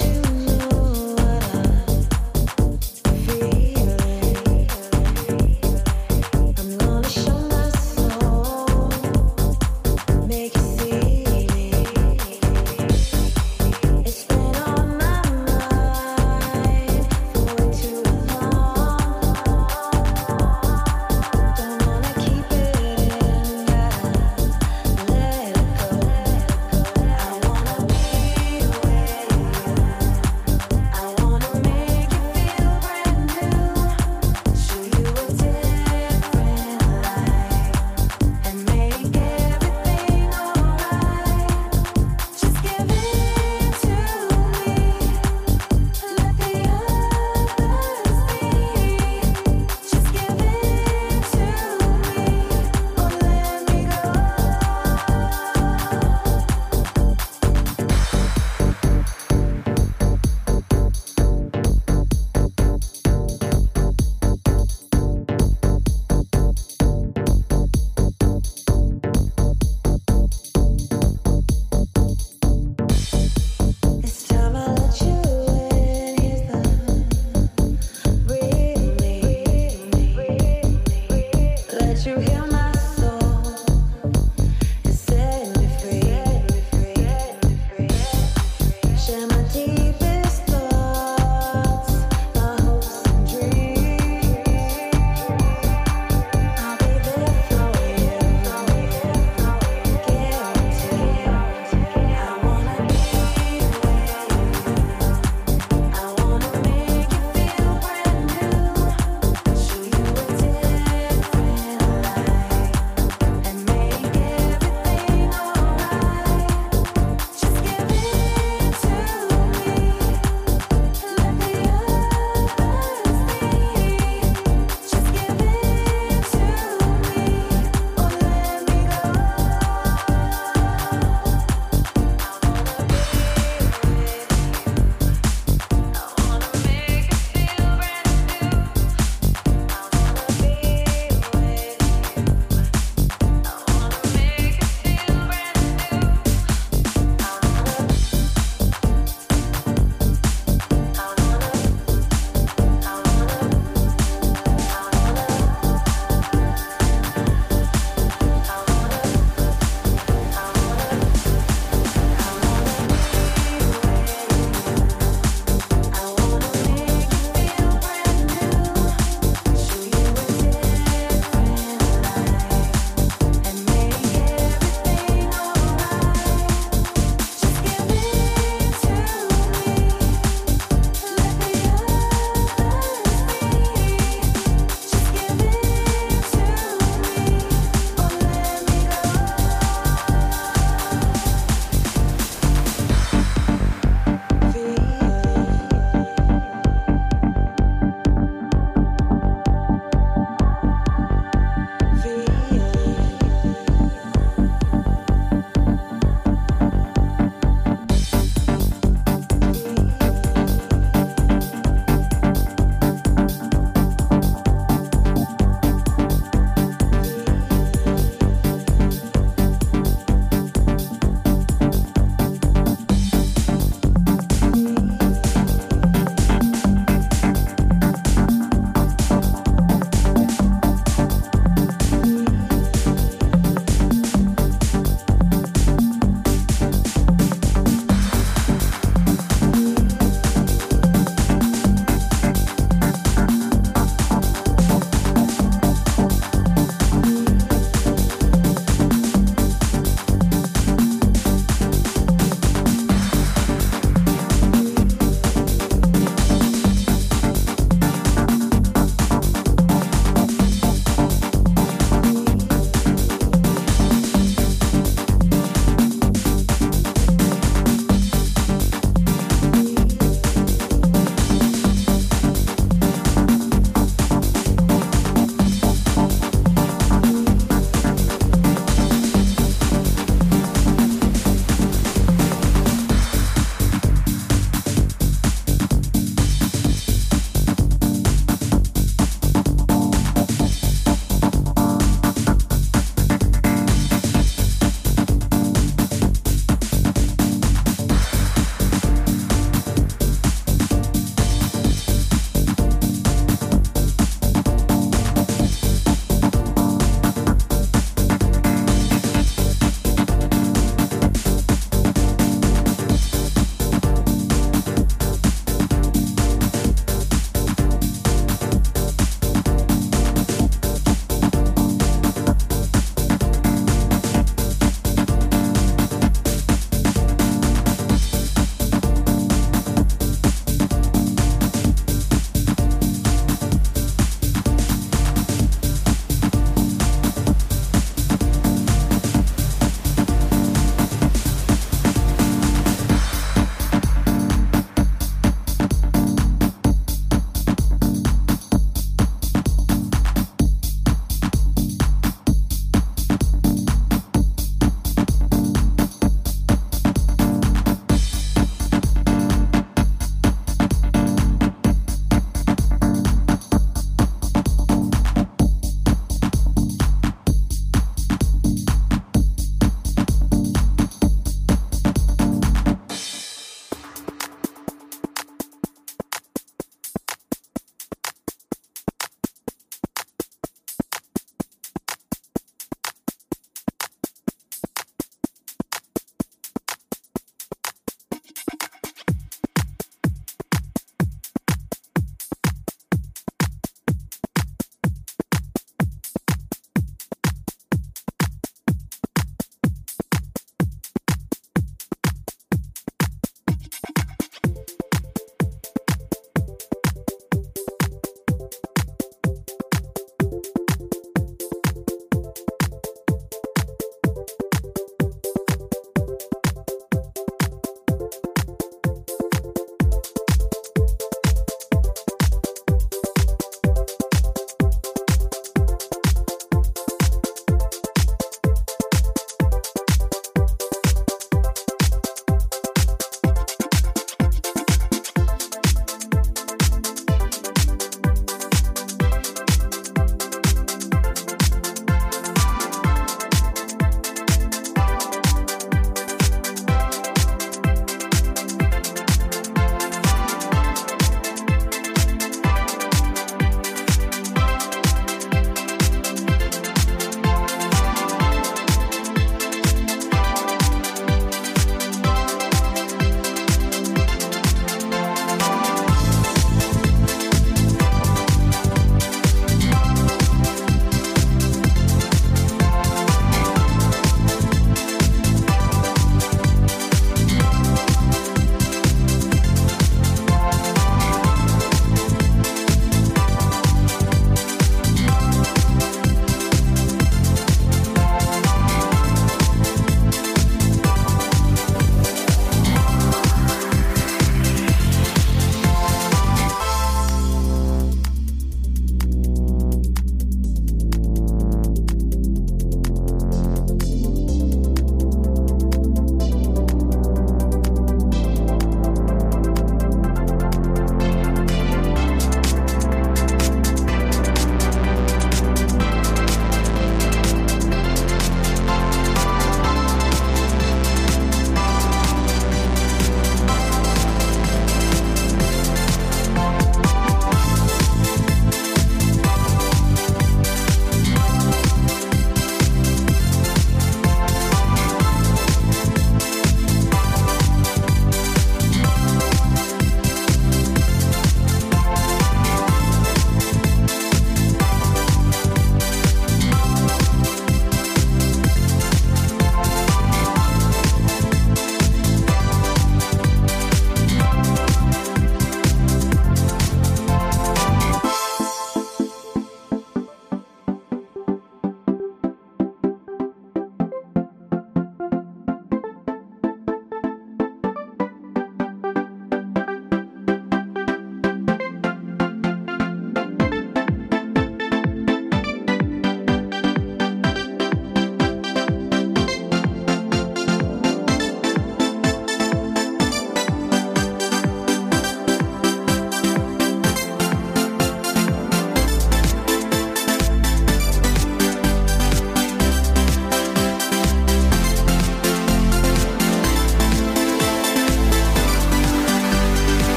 you.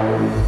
Amen.